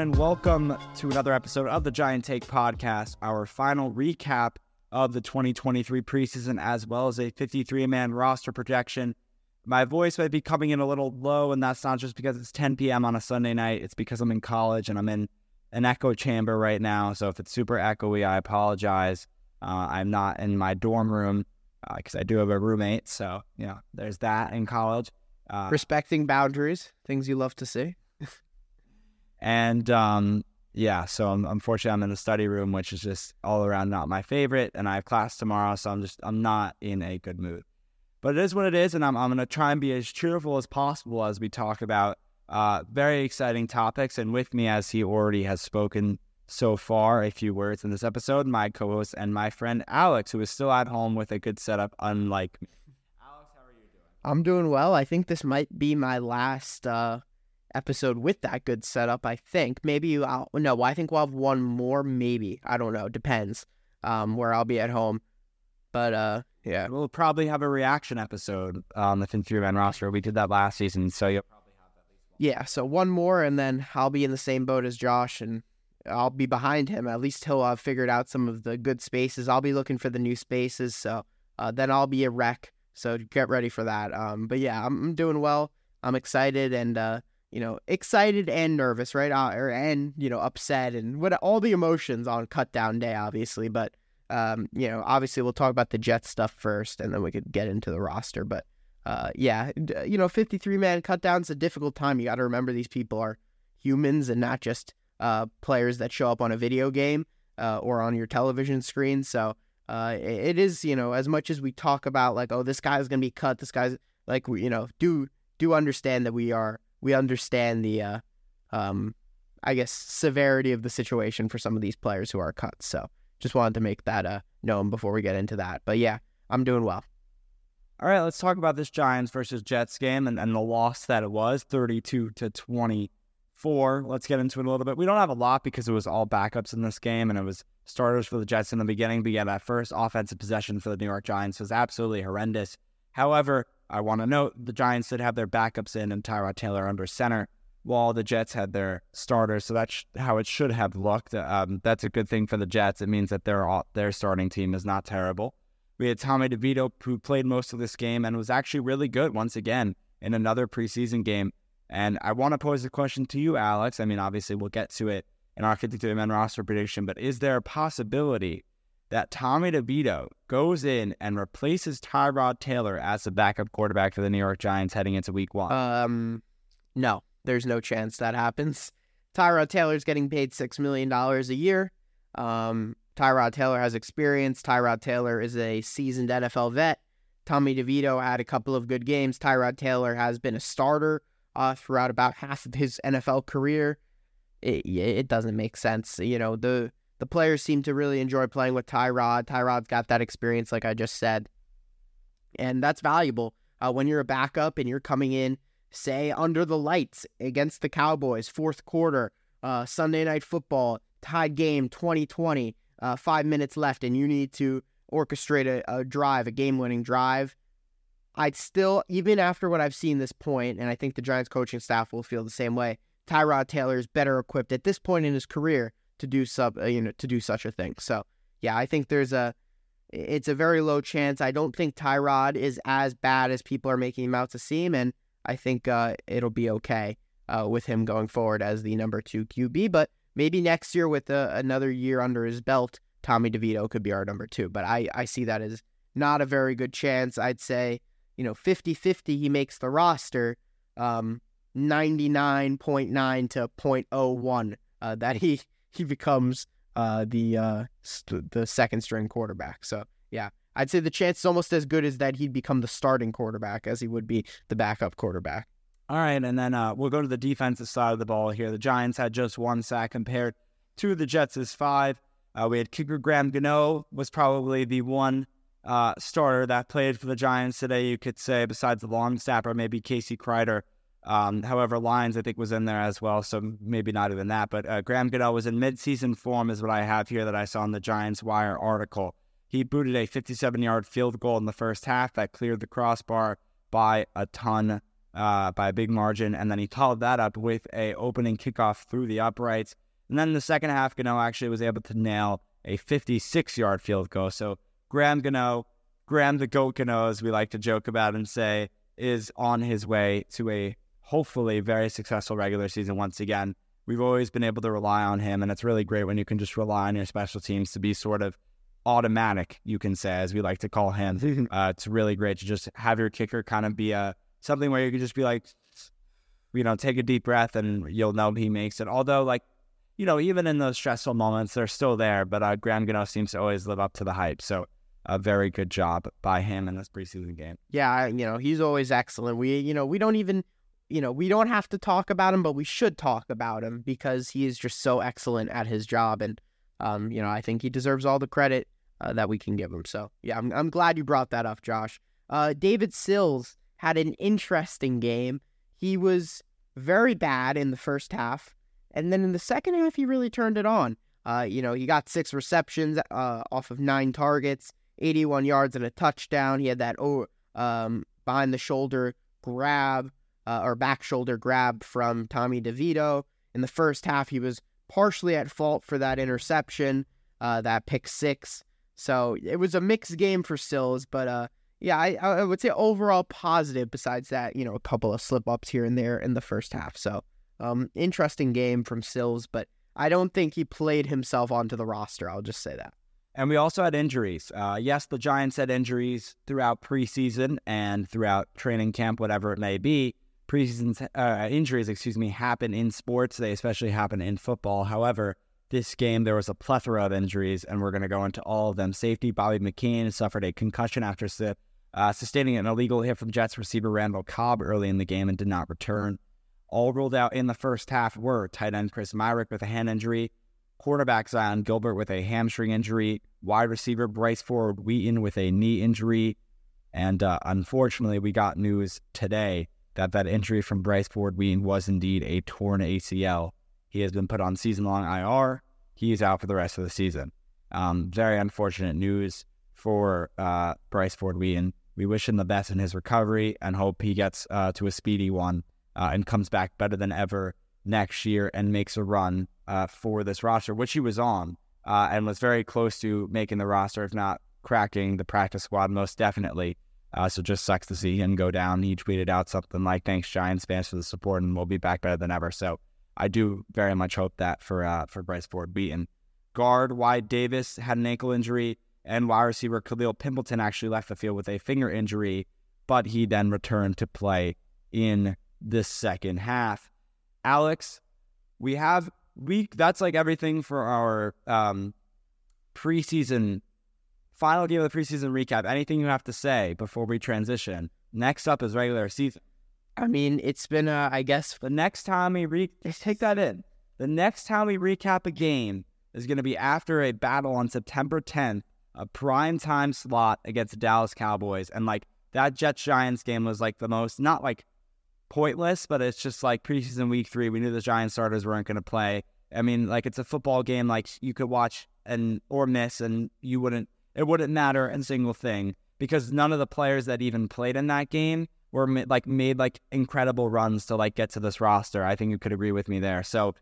and welcome to another episode of the Giant Take Podcast, our final recap of the 2023 preseason, as well as a 53 man roster projection. My voice might be coming in a little low, and that's not just because it's 10 p.m. on a Sunday night. It's because I'm in college and I'm in an echo chamber right now. So if it's super echoey, I apologize. Uh, I'm not in my dorm room because uh, I do have a roommate. So, you know, there's that in college. Uh, Respecting boundaries, things you love to see. And um, yeah, so I'm, unfortunately, I'm in the study room, which is just all around not my favorite. And I have class tomorrow, so I'm just I'm not in a good mood. But it is what it is, and I'm I'm gonna try and be as cheerful as possible as we talk about uh, very exciting topics. And with me, as he already has spoken so far, a few words in this episode, my co-host and my friend Alex, who is still at home with a good setup, unlike me. Alex, how are you doing? I'm doing well. I think this might be my last uh, episode with that good setup. I think maybe I'll no. I think we'll have one more. Maybe I don't know. Depends. Um, where I'll be at home. But uh, yeah, we'll probably have a reaction episode on the Fin Three Man roster. We did that last season, so you'll probably have at least one. Yeah, so one more, and then I'll be in the same boat as Josh, and I'll be behind him. At least he'll have figured out some of the good spaces. I'll be looking for the new spaces, so uh, then I'll be a wreck. So get ready for that. Um, but yeah, I'm, I'm doing well. I'm excited, and uh, you know, excited and nervous, right? Uh, or and you know, upset and what all the emotions on cut down day, obviously. But um, you know, obviously we'll talk about the Jets stuff first, and then we could get into the roster. But uh, yeah, you know, 53 man cut down's a difficult time. You got to remember these people are humans and not just uh, players that show up on a video game uh, or on your television screen. So uh, it is, you know, as much as we talk about like, oh, this guy's gonna be cut, this guy's like, you know, do do understand that we are we understand the, uh, um, I guess, severity of the situation for some of these players who are cut. So just wanted to make that uh, known before we get into that. But yeah, I'm doing well. All right, let's talk about this Giants versus Jets game and, and the loss that it was 32 to 24. Let's get into it a little bit. We don't have a lot because it was all backups in this game and it was starters for the Jets in the beginning. But yeah, that first offensive possession for the New York Giants was absolutely horrendous. However, I want to note the Giants did have their backups in and Tyrod Taylor under center, while the Jets had their starters. So that's how it should have looked. Um, that's a good thing for the Jets. It means that their their starting team is not terrible. We had Tommy DeVito, who played most of this game and was actually really good once again in another preseason game. And I want to pose a question to you, Alex. I mean, obviously, we'll get to it in our 53 man roster prediction, but is there a possibility that Tommy DeVito goes in and replaces Tyrod Taylor as the backup quarterback for the New York Giants heading into week one? Um, no, there's no chance that happens. Tyrod Taylor's getting paid $6 million a year. Um, Tyrod Taylor has experience. Tyrod Taylor is a seasoned NFL vet. Tommy DeVito had a couple of good games. Tyrod Taylor has been a starter uh, throughout about half of his NFL career. It, it doesn't make sense. You know, the the players seem to really enjoy playing with Tyrod. Tyrod's got that experience, like I just said. And that's valuable uh, when you're a backup and you're coming in, say, under the lights against the Cowboys, fourth quarter, uh, Sunday night football, tied game 2020. uh, five minutes left and you need to orchestrate a, a drive, a game winning drive, I'd still, even after what I've seen this point, and I think the Giants coaching staff will feel the same way, Tyrod Taylor is better equipped at this point in his career to do sub, uh, you know, to do such a thing. So yeah, I think there's a, it's a very low chance. I don't think Tyrod is as bad as people are making him out to seem, and I think uh, it'll be okay uh, with him going forward as the number two QB. But maybe next year with a, another year under his belt, Tommy DeVito could be our number two. But I, I see that as not a very good chance. I'd say, you know, 50 50, he makes the roster. Um, 99.9 to 0.01 uh, that he he becomes uh, the uh, st- the second string quarterback. So yeah, I'd say the chance is almost as good as that he'd become the starting quarterback as he would be the backup quarterback. All right, and then uh, we'll go to the defensive side of the ball here. The Giants had just one sack compared to the Jets' five. Uh, we had kicker Graham Gano was probably the one uh, starter that played for the Giants today. You could say besides the long snapper, maybe Casey Kreiter. Um, however, Lyons I think was in there as well, so maybe not even that. But uh, Graham Gano was in midseason form, is what I have here that I saw in the Giants Wire article. He booted a 57-yard field goal in the first half that cleared the crossbar by a ton, uh, by a big margin, and then he followed that up with a opening kickoff through the uprights. And then the second half, Gano actually was able to nail a 56-yard field goal. So Graham Gano, Graham the Goat Gano, as we like to joke about and say, is on his way to a hopefully very successful regular season once again. We've always been able to rely on him, and it's really great when you can just rely on your special teams to be sort of automatic, you can say, as we like to call him. uh, it's really great to just have your kicker kind of be a something where you can just be like, you know, take a deep breath and you'll know he makes it. Although, like, you know, even in those stressful moments, they're still there. But uh, Graham Gano seems to always live up to the hype. So a very good job by him in this preseason game. Yeah, you know, he's always excellent. We, you know, we don't even you know, we don't have to talk about him, but we should talk about him because he is just so excellent at his job. And, um, you know, I think he deserves all the credit uh, that we can give him. So, yeah, I'm, I'm glad you brought that up, Josh. Uh, David Sills had an interesting game. He was very bad in the first half. And then in the second half, he really turned it on. Uh, you know, he got six receptions uh, off of nine targets, 81 yards and a touchdown. He had that oh, um, behind the shoulder grab uh, or back shoulder grab from Tommy DeVito. In the first half, he was partially at fault for that interception, uh, that pick six. So it was a mixed game for Sills, but uh, yeah, I, I would say overall positive. Besides that, you know, a couple of slip ups here and there in the first half. So um, interesting game from Sills, but I don't think he played himself onto the roster. I'll just say that. And we also had injuries. Uh, yes, the Giants had injuries throughout preseason and throughout training camp, whatever it may be preseason uh, injuries, excuse me, happen in sports. They especially happen in football. However, this game there was a plethora of injuries, and we're going to go into all of them. Safety Bobby McCain suffered a concussion after uh, sustaining an illegal hit from Jets receiver Randall Cobb early in the game and did not return. All ruled out in the first half were tight end Chris Myarick with a hand injury, quarterback Zyon Gilbert with a hamstring injury, wide receiver Bryce Ford Wheaton with a knee injury, and uh, unfortunately, we got news today that that injury from Bryce Ford Wheaton was indeed a torn ACL. He has been put on season-long IR. He is out for the rest of the season. Um, very unfortunate news for uh, Bryce Ford Wheaton. We wish him the best in his recovery and hope he gets uh, to a speedy one uh, and comes back better than ever next year and makes a run uh, for this roster, which he was on uh, and was very close to making the roster, if not cracking the practice squad, most definitely. Uh, so just sucks to see him go down. He tweeted out something like, "Thanks Giants fans for the support, and we'll be back better than ever." So I do very much hope that for uh, for Bryce Ford Wheaton. Guard Wyatt Davis had an ankle injury, and wide receiver Kalil Pimpleton actually left the field with a finger injury, but he then returned to play in the second half. Alex, we have week. that's like everything for our um, preseason final game of the preseason recap. Anything you have to say before we transition? Next up is regular season. I mean, it's been, uh, I guess, the next time we re- take that in. The next time we recap a game is going to be after a battle on September 10th, a prime time slot against the Dallas Cowboys. And like that Jets Giants game was like the most, not like pointless, but it's just like preseason week three. We knew the Giants starters weren't going to play. I mean, like it's a football game. Like you could watch and or miss, and you wouldn't. It wouldn't matter a single thing because none of the players that even played in that game were like made like incredible runs to like get to this roster. I think you could agree with me there. So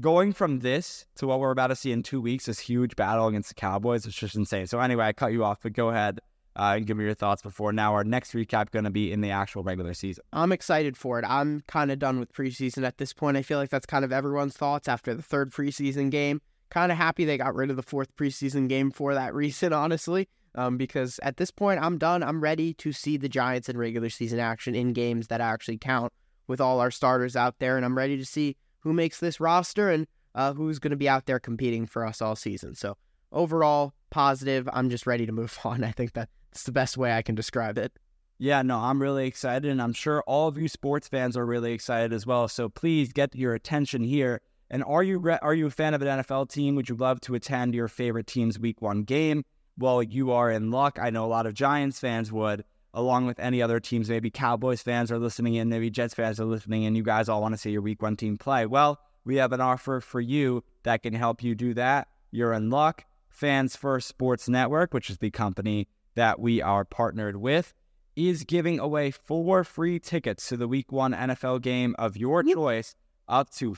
going from this to what we're about to see in two weeks, this huge battle against the Cowboys, it's just insane. So anyway, I cut you off, but go ahead uh, and give me your thoughts before now. Our next recap going to be in the actual regular season. I'm excited for it. I'm kind of done with preseason at this point. I feel like that's kind of everyone's thoughts after the third preseason game. Kind of happy they got rid of the fourth preseason game for that reason, honestly. Um, because at this point, I'm done. I'm ready to see the Giants in regular season action in games that actually count with all our starters out there, and I'm ready to see who makes this roster and uh, who's going to be out there competing for us all season. So overall, positive. I'm just ready to move on. I think that's the best way I can describe it. Yeah, no, I'm really excited, and I'm sure all of you sports fans are really excited as well. So please get your attention here. And are you re- are you a fan of an NFL team? Would you love to attend your favorite team's Week One game? Well, you are in luck. I know a lot of Giants fans would along with any other teams. Maybe Cowboys fans are listening in, maybe Jets fans are listening in. You guys all want to see your week one team play. Well, we have an offer for you that can help you do that. You're in luck. Fans First Sports Network, which is the company that we are partnered with, is giving away four free tickets to the week one NFL game of your choice up to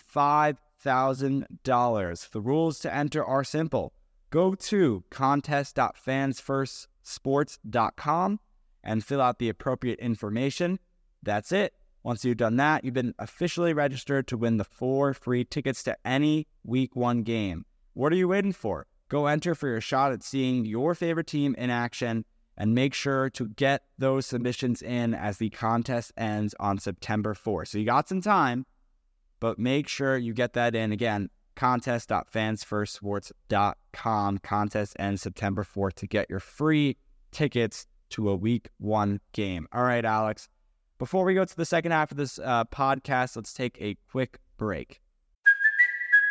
$5,000. The rules to enter are simple. Go to contest.fansfirstsports.com and fill out the appropriate information. That's it. Once you've done that, you've been officially registered to win the four free tickets to any week one game. What are you waiting for? Go enter for your shot at seeing your favorite team in action and make sure to get those submissions in as the contest ends on September 4th. So you got some time, but make sure you get that in. Again, contest.fansfirstsports.com. Contest ends September 4th to get your free tickets to a week one game. All right, Alex. Before we go to the second half of this uh, podcast, let's take a quick break.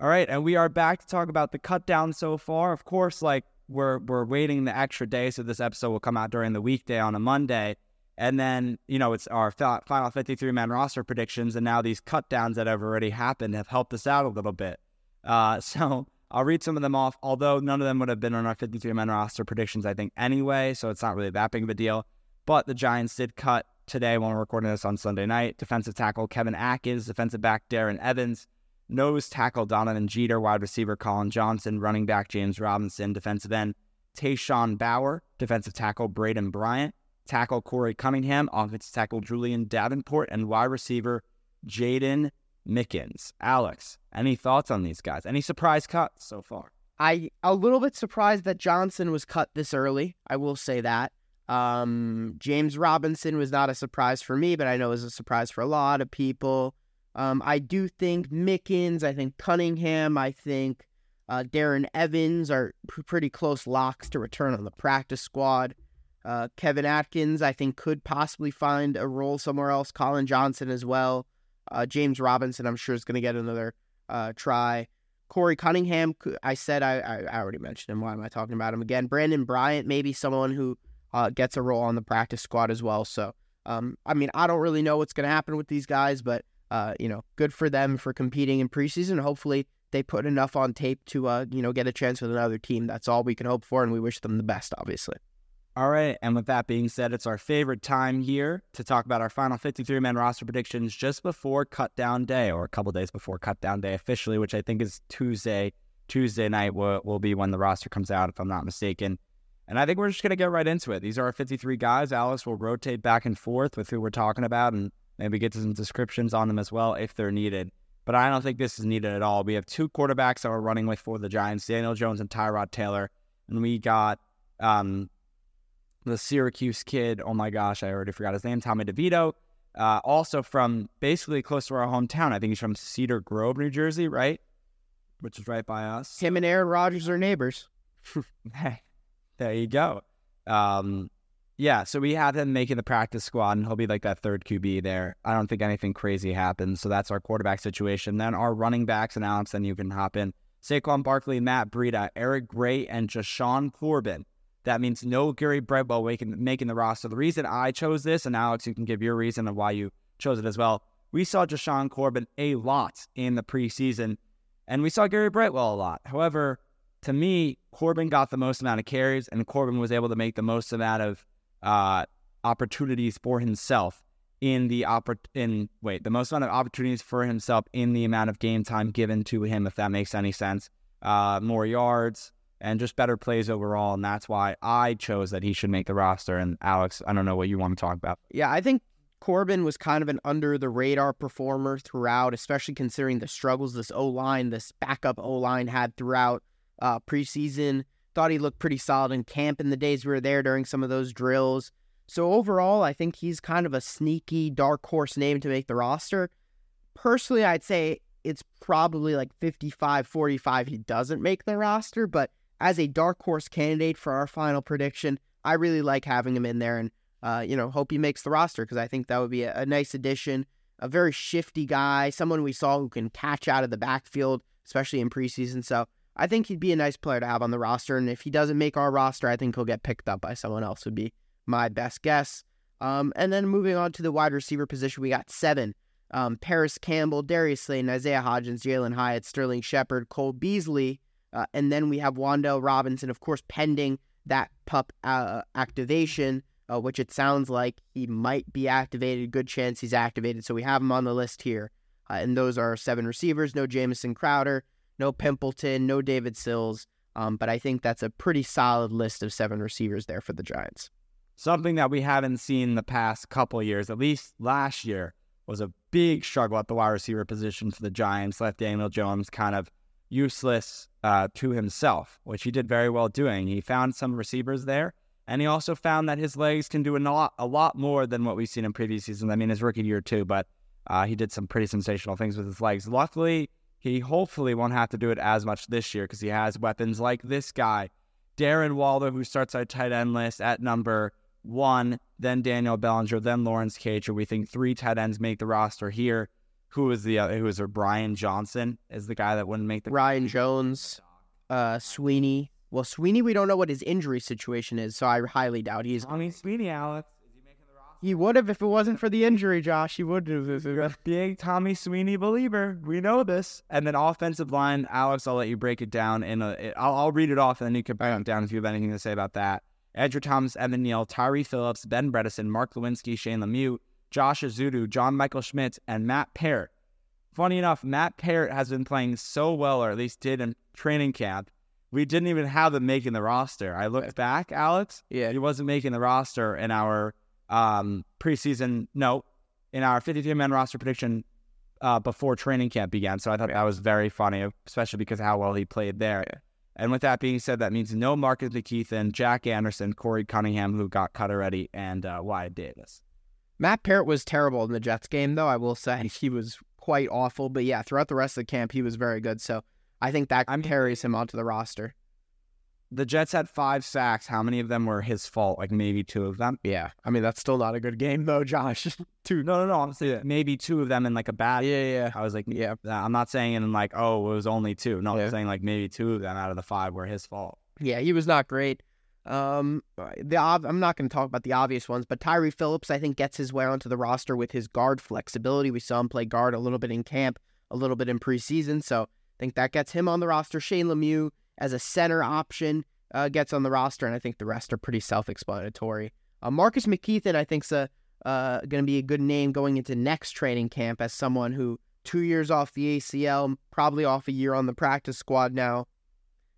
All right, and we are back to talk about the cut down so far. Of course, like we're we're waiting the extra day, so this episode will come out during the weekday on a Monday, and then you know it's our final 53 man roster predictions, and now these cut downs that have already happened have helped us out a little bit. Uh, so I'll read some of them off, although none of them would have been on our 53 man roster predictions, I think, anyway. So it's not really that big of a deal. But the Giants did cut today when we're recording this on Sunday night. Defensive tackle Kevin Atkins, defensive back Darren Evans, nose tackle Donovan Jeter, wide receiver Collin Johnson, running back James Robinson, defensive end Tashawn Bower, defensive tackle Braden Bryant, tackle Corey Cunningham, offensive tackle Julian Davenport, and wide receiver Jaden Mickens. Alex, any thoughts on these guys? Any surprise cuts so far? I a little bit surprised that Johnson was cut this early. I will say that. Um, James Robinson was not a surprise for me, but I know it was a surprise for a lot of people. Um, I do think Mickens, I think Cunningham, I think uh, Darren Evans are p- pretty close locks to return on the practice squad. Uh, Kevin Atkins, I think, could possibly find a role somewhere else. Collin Johnson as well. Uh, James Robinson, I'm sure, is going to get another uh, try. Corey Cunningham, I said I, I already mentioned him. Why am I talking about him again? Brandon Bryant, maybe someone who uh, gets a role on the practice squad as well. So, um, I mean, I don't really know what's going to happen with these guys, but uh, you know, good for them for competing in preseason. Hopefully, they put enough on tape to uh, you know get a chance with another team. That's all we can hope for, and we wish them the best, obviously. All right. And with that being said, it's our favorite time here to talk about our final 53 man roster predictions just before cut down day or a couple days before cut down day officially, which I think is Tuesday. Tuesday night will, will be when the roster comes out, if I'm not mistaken. And I think we're just going to get right into it. These are our 53 guys. Alex will rotate back and forth with who we're talking about and maybe get some descriptions on them as well if they're needed. But I don't think this is needed at all. We have two quarterbacks that we're running with for the Giants Daniel Jones and Tyrod Taylor. And we got um, the Syracuse kid. Oh my gosh, I already forgot his name. Tommy DeVito. Uh, also from basically close to our hometown. I think he's from Cedar Grove, New Jersey, right? which is right by us. Him and Aaron Rodgers are neighbors. Hey, there you go. Um, yeah, so we have him making the practice squad, and he'll be like that third QB there. I don't think anything crazy happens. So that's our quarterback situation. Then our running backs and Alex, then you can hop in. Saquon Barkley, Matt Breida, Eric Gray, and Jashaun Corbin. That means no Gary Brightwell making, making the roster. The reason I chose this, and Alex, you can give your reason of why you chose it as well. We saw Jashaun Corbin a lot in the preseason, and we saw Gary Brightwell a lot. However, to me, Corbin got the most amount of carries, and Corbin was able to make the most amount of uh, opportunities for himself in the oppor- in wait the most amount of opportunities for himself in the amount of game time given to him, if that makes any sense. Uh, more yards and just better plays overall, and that's why I chose that he should make the roster. And Alex, I don't know what you want to talk about. Yeah, I think Corbin was kind of an under the radar performer throughout, especially considering the struggles this O line, this backup O line had throughout uh, preseason. Thought he looked pretty solid in camp in the days we were there during some of those drills. So overall, I think he's kind of a sneaky dark horse name to make the roster. Personally, I'd say it's probably like 55 45 he doesn't make the roster, but as a dark horse candidate for our final prediction, I really like having him in there and uh, you know, hope he makes the roster because I think that would be a, a nice addition. A very shifty guy, someone we saw who can catch out of the backfield, especially in preseason. So I think he'd be a nice player to have on the roster. And if he doesn't make our roster, I think he'll get picked up by someone else, would be my best guess. Um, and then moving on to the wide receiver position, we got seven. Um, Parris Campbell, Darius Slayton, Isaiah Hodgins, Jalin Hyatt, Sterling Shepard, Cole Beasley, uh, and then we have Wan'Dale Robinson, of course, pending that pup uh, activation, uh, which it sounds like he might be activated. Good chance he's activated. So we have him on the list here. Uh, and those are seven receivers no Jamison Crowder, no Pimpleton, no David Sills. Um, but I think that's a pretty solid list of seven receivers there for the Giants. Something that we haven't seen the past couple years, at least last year, was a big struggle at the wide receiver position for the Giants. Left Daniel Jones kind of useless uh, to himself, which he did very well doing. He found some receivers there, and he also found that his legs can do a lot, a lot more than what we've seen in previous seasons. I mean, his rookie year too, but uh, he did some pretty sensational things with his legs. Luckily, he hopefully won't have to do it as much this year because he has weapons like this guy, Darren Waller, who starts our tight end list at number one, then Daniel Bellinger, then Lawrence Cager. We think three tight ends make the roster here. Who is the other? Who is there? Brian Johnson is the guy that wouldn't make the Ryan Jones, uh, Sweeney. Well, Sweeney, we don't know what his injury situation is, so I highly doubt he's. I mean, Sweeney, Alex. He making the roster? He would have if it wasn't for the injury, Josh. He would have. Big Tommy Sweeney believer. We know this. And then offensive line, Alex. I'll let you break it down. In a, I'll, I'll read it off, and then you can break it down if you have anything to say about that. Edgar Thomas, Evan Neal, Tyree Phillips, Ben Bredeson, Mark Glowinski, Shane Lemieux, Josh Ezeudu, John Michael Schmitz, and Matt Parrott. Funny enough, Matt Parrott has been playing so well, or at least did in training camp. We didn't even have him making the roster. I looked back, Alex. Yeah. He wasn't making the roster in our um, preseason, no, in our 53 man roster prediction uh, before training camp began. So I thought that was very funny, especially because of how well he played there. And with that being said, that means no Marcus McKethan, Jack Anderson, Corey Cunningham, who got cut already, and uh, Wyatt Davis. Matt Parrott was terrible in the Jets game, though. I will say he was quite awful. But yeah, throughout the rest of the camp, he was very good. So I think that I'm- carries him onto the roster. The Jets had five sacks. How many of them were his fault? Like maybe two of them. Yeah, I mean that's still not a good game though, Josh. Two? No, no, no. I'm saying maybe two of them in like a bad. yeah, yeah, I was like, yeah. I'm not saying in like, oh, it was only two. No, Yeah. I'm saying like maybe two of them out of the five were his fault. Yeah, he was not great. Um, the ob- I'm not going to talk about the obvious ones, but Tyree Phillips I think gets his way onto the roster with his guard flexibility. We saw him play guard a little bit in camp, a little bit in preseason, so I think that gets him on the roster. Shane Lemieux as a center option uh, gets on the roster, and I think the rest are pretty self-explanatory. Uh, Marcus McKethan I think's a uh, going to be a good name going into next training camp as someone who two years off the ACL, probably off a year on the practice squad now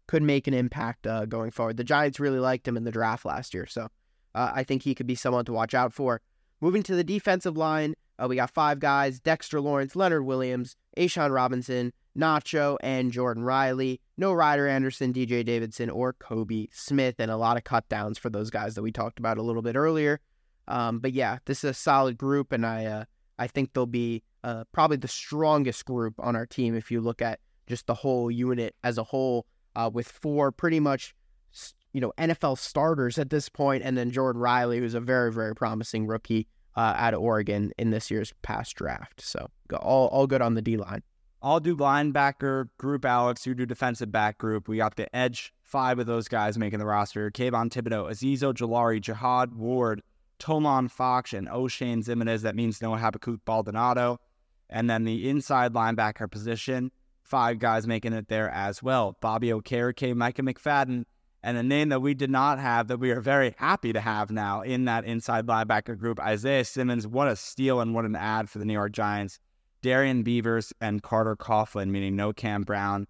could make an impact uh, going forward. The Giants really liked him in the draft last year, so uh, I think he could be someone to watch out for. Moving to the defensive line, uh, we got five guys Dexter Lawrence, Leonard Williams, A'Shawn Robinson, Nacho, and Jordon Riley. No Ryder Anderson, DJ Davidson, or Kobe Smith, and a lot of cut downs for those guys that we talked about a little bit earlier. Um, but yeah, this is a solid group, and I uh, I think they'll be uh, probably the strongest group on our team if you look at just the whole unit as a whole, uh, with four pretty much, you know, NFL starters at this point, and then Jordon Riley, who's a very, very promising rookie uh, out of Oregon in this year's past draft. So all all good on the D line. I'll do linebacker group, Alex. You do defensive back group. We got the edge, five of those guys making the roster. Kayvon Thibodeaux, Azeez Ojulari, Jihad Ward, Tomon Fox, and Oshane Ximines. That means Noah Habakkuk Baldonado. And then the inside linebacker position, five guys making it there as well. Bobby Okereke, Micah McFadden, and a name that we did not have that we are very happy to have now in that inside linebacker group, Isaiah Simmons. What a steal and what an ad for the New York Giants. Darrian Beavers and Carter Coughlin, meaning no Cam Brown.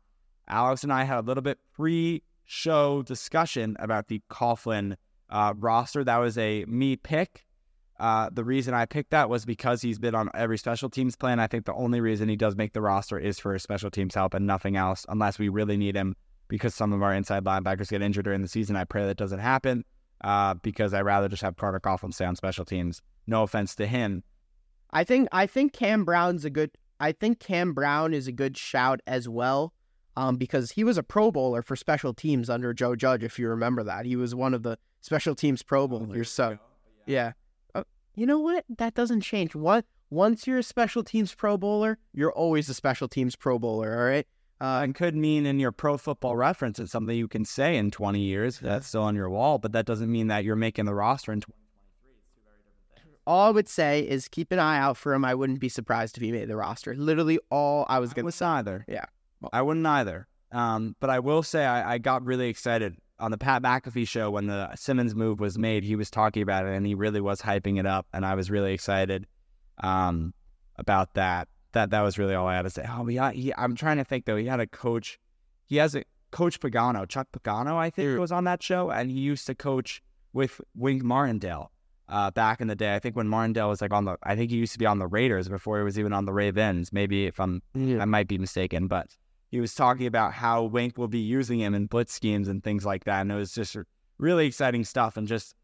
Alex and I had a little bit pre show discussion about the Coughlin uh, roster. That was a me pick. Uh, the reason I picked that was because he's been on every special teams plan. I think the only reason he does make the roster is for his special teams help and nothing else, unless we really need him because some of our inside linebackers get injured during the season. I pray that doesn't happen uh, because I'd rather just have Carter Coughlin stay on special teams. No offense to him. I think I think Cam Brown's a good. I think Cam Brown is a good shout as well, um, because he was a Pro Bowler for special teams under Joe Judge. If you remember that, he was one of the special teams Pro Bowlers. So, yeah, uh, you know what? That doesn't change. What once you're a special teams Pro Bowler, you're always a special teams Pro Bowler. All right. Uh, and could mean in your pro football reference, it's something you can say in 20 years. That's still on your wall, but that doesn't mean that you're making the roster in 20 all I would say is keep an eye out for him. I wouldn't be surprised if he made the roster. Literally all I was going to say. either. Yeah. I wouldn't either. Um, but I will say I, I, got really excited on the Pat McAfee show when the Simmons move was made. He was talking about it and he really was hyping it up, and I was really excited um, about that. That that was really all I had to say. Oh, yeah. He, I'm trying to think though. He had a coach. He has a coach Pagano, Chuck Pagano, I think, was on that show, and he used to coach with Wink Martindale uh, back in the day. I think when Martindale was like on the, I think he used to be on the Raiders before he was even on the Ravens. Maybe if I'm, yeah. I might be mistaken, but he was talking about how Wink will be using him in blitz schemes and things like that. And it was just really exciting stuff. And just,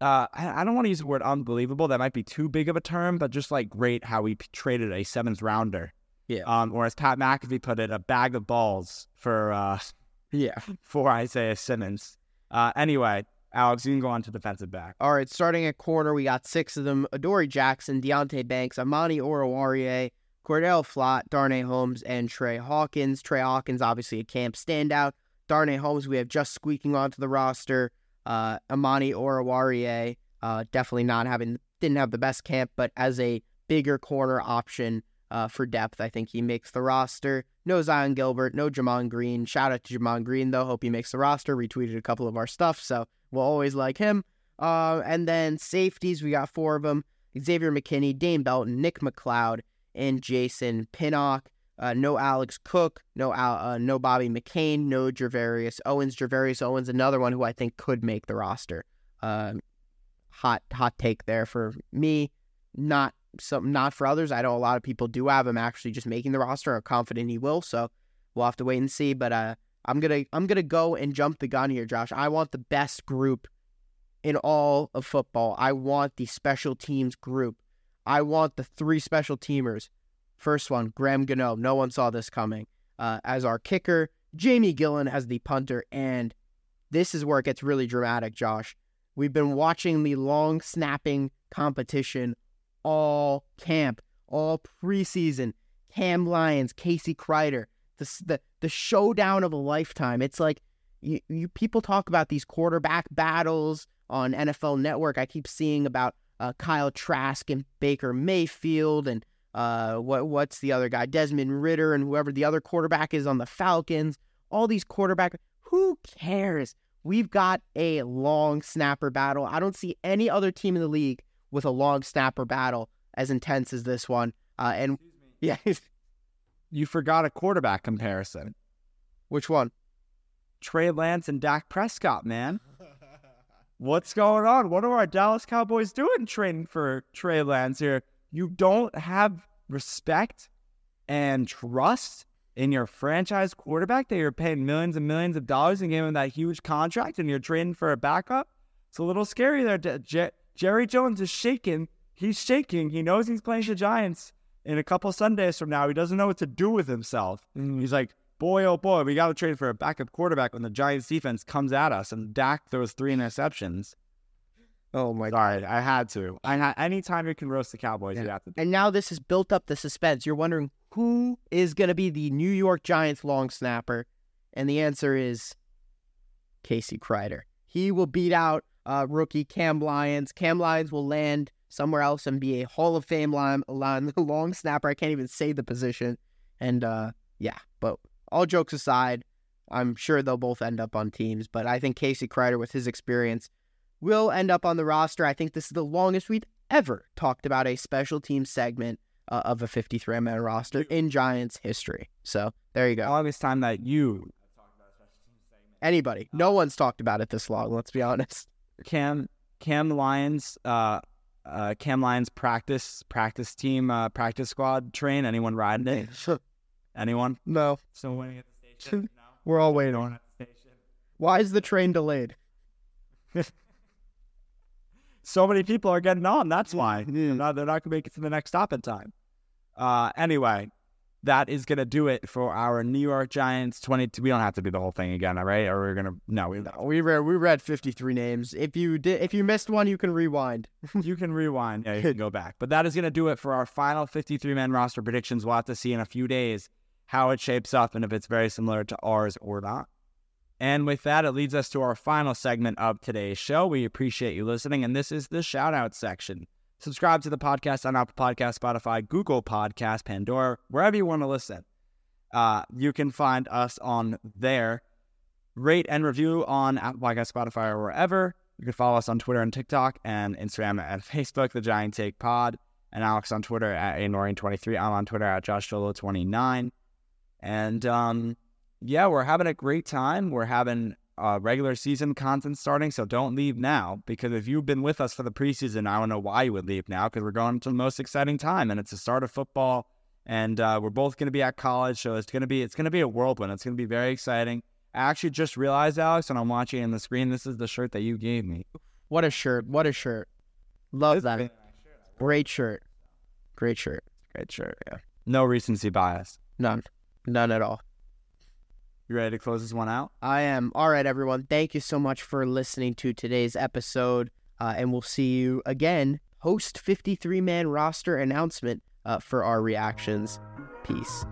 uh, I, I don't want to use the word unbelievable. That might be too big of a term, but just like great how we traded a seventh rounder. Yeah. Um, or as Pat McAfee put it, a bag of balls for, uh, yeah, for Isaiah Simmons. Uh, anyway, Alex, you can go on to defensive back. All right, starting at corner, we got six of them: Adoree Jackson, Deonte Banks, Amani Oruwariye, Cor'Dale Flott, Darnay Holmes, and Trey Hawkins. Trey Hawkins, obviously a camp standout. Darnay Holmes, we have just squeaking onto the roster. Uh, Amani Oruwariye, uh, definitely not having, didn't have the best camp, but as a bigger corner option uh, for depth, I think he makes the roster. No Zyon Gilbert, no Gemon Green. Shout out to Gemon Green, though. Hope he makes the roster. Retweeted a couple of our stuff, so We'll always like him. Uh, and then safeties, we got four of them Xavier McKinney, Dane Belton, Nick McCloud, and Jason Pinnock. Uh, no Alex Cook, no uh, no Bobby McCain, no Gervarrius Owens. Gervarrius Owens, another one who I think could make the roster. Uh, hot hot take there for me. Not some not for others. I know a lot of people do have him actually just making the roster. Are confident he will. So we'll have to wait and see. But uh, I'm gonna I'm gonna go and jump the gun here, Josh. I want the best group in all of football. I want the special teams group. I want the three special teamers. First one, Graham Gano. No one saw this coming. Uh, as our kicker, Jamie Gillan as the punter, and this is where it gets really dramatic, Josh. We've been watching the long snapping competition all camp, all preseason. Cam Lyons, Casey Kreiter, the, the the showdown of a lifetime. It's like you, you people talk about these quarterback battles on NFL Network. I keep seeing about uh, Kyle Trask and Baker Mayfield and uh, what what's the other guy, Desmond Ridder and whoever the other quarterback is on the Falcons. All these quarterback. Who cares? We've got a long snapper battle. I don't see any other team in the league with a long snapper battle as intense as this one. Uh, and yeah, you forgot a quarterback comparison. Which one? Trey Lance and Dak Prescott, man. What's going on? What are our Dallas Cowboys doing training for Trey Lance here? You don't have respect and trust in your franchise quarterback that you're paying millions and millions of dollars and giving him that huge contract and you're trading for a backup? It's a little scary there. Jerry Jones is shaking. He's shaking. He knows he's playing the Giants in a couple Sundays from now, he doesn't know what to do with himself. He's like, boy, oh boy, we got to trade for a backup quarterback when the Giants defense comes at us. And Dak throws three interceptions. Oh my Sorry, I had to. I had anytime you can roast the Cowboys, you have to. And now this has built up the suspense. You're wondering who is going to be the New York Giants long snapper, and the answer is Casey Kreiter. He will beat out uh, rookie Cam Lyons. Cam Lyons will land somewhere else and be a Hall of Fame line, line long snapper. I can't even say the position. And uh, yeah, but all jokes aside, I'm sure they'll both end up on teams. But I think Casey Kreiter, with his experience, will end up on the roster. I think this is the longest we've ever talked about a special team segment uh, of a 53 man roster in Giants history. So there you go. Longest time that you, Anybody, no one's talked about it this long. Let's be honest. Cam, Cam Lyons, uh, uh, Cam Lyons practice practice team uh, practice squad train. Anyone riding it? Anyone? no, Still waiting at the station? No. we're all waiting. Going at the station. Why is the train delayed? so many people are getting on. That's why they're not, not going to make it to the next stop in time. Uh, anyway, that is going to do it for our New York Giants. Twenty. We don't have to do the whole thing again, all right? Or we're gonna no. We, We read we read 53 names. If you did, if you missed one, you can rewind. you can rewind. Yeah, you can go back. But that is going to do it for our final 53 man roster predictions. We'll have to see in a few days how it shapes up and if it's very similar to ours or not. And with that, it leads us to our final segment of today's show. We appreciate you listening, and this is the shout out section. Subscribe to the podcast on Apple Podcast, Spotify, Google Podcast, Pandora, wherever you want to listen. Uh, you can find us on there. Rate and review on Apple Podcast, Spotify, or wherever. You can follow us on Twitter and TikTok and Instagram and Facebook, The Giant Take Pod, and Alex on Twitter at anorian23. I'm on Twitter at JoshSolo29. And um, yeah, we're having a great time. We're having uh, regular season content starting, so don't leave now because if you've been with us for the preseason, I don't know why you would leave now because we're going to the most exciting time and it's the start of football, and uh, we're both going to be at college, so it's going to be it's going to be a whirlwind. It's going to be very exciting. I actually just realized, Alex, and I'm watching in the screen. This is the shirt that you gave me. What a shirt! What a shirt! Love that. Shirt. Great shirt. Great shirt. Great shirt. Yeah. No recency bias. None. None at all. You ready to close this one out? I am. All right, everyone. Thank you so much for listening to today's episode. Uh, and we'll see you again, post 53 man roster announcement uh, for our reactions. Peace.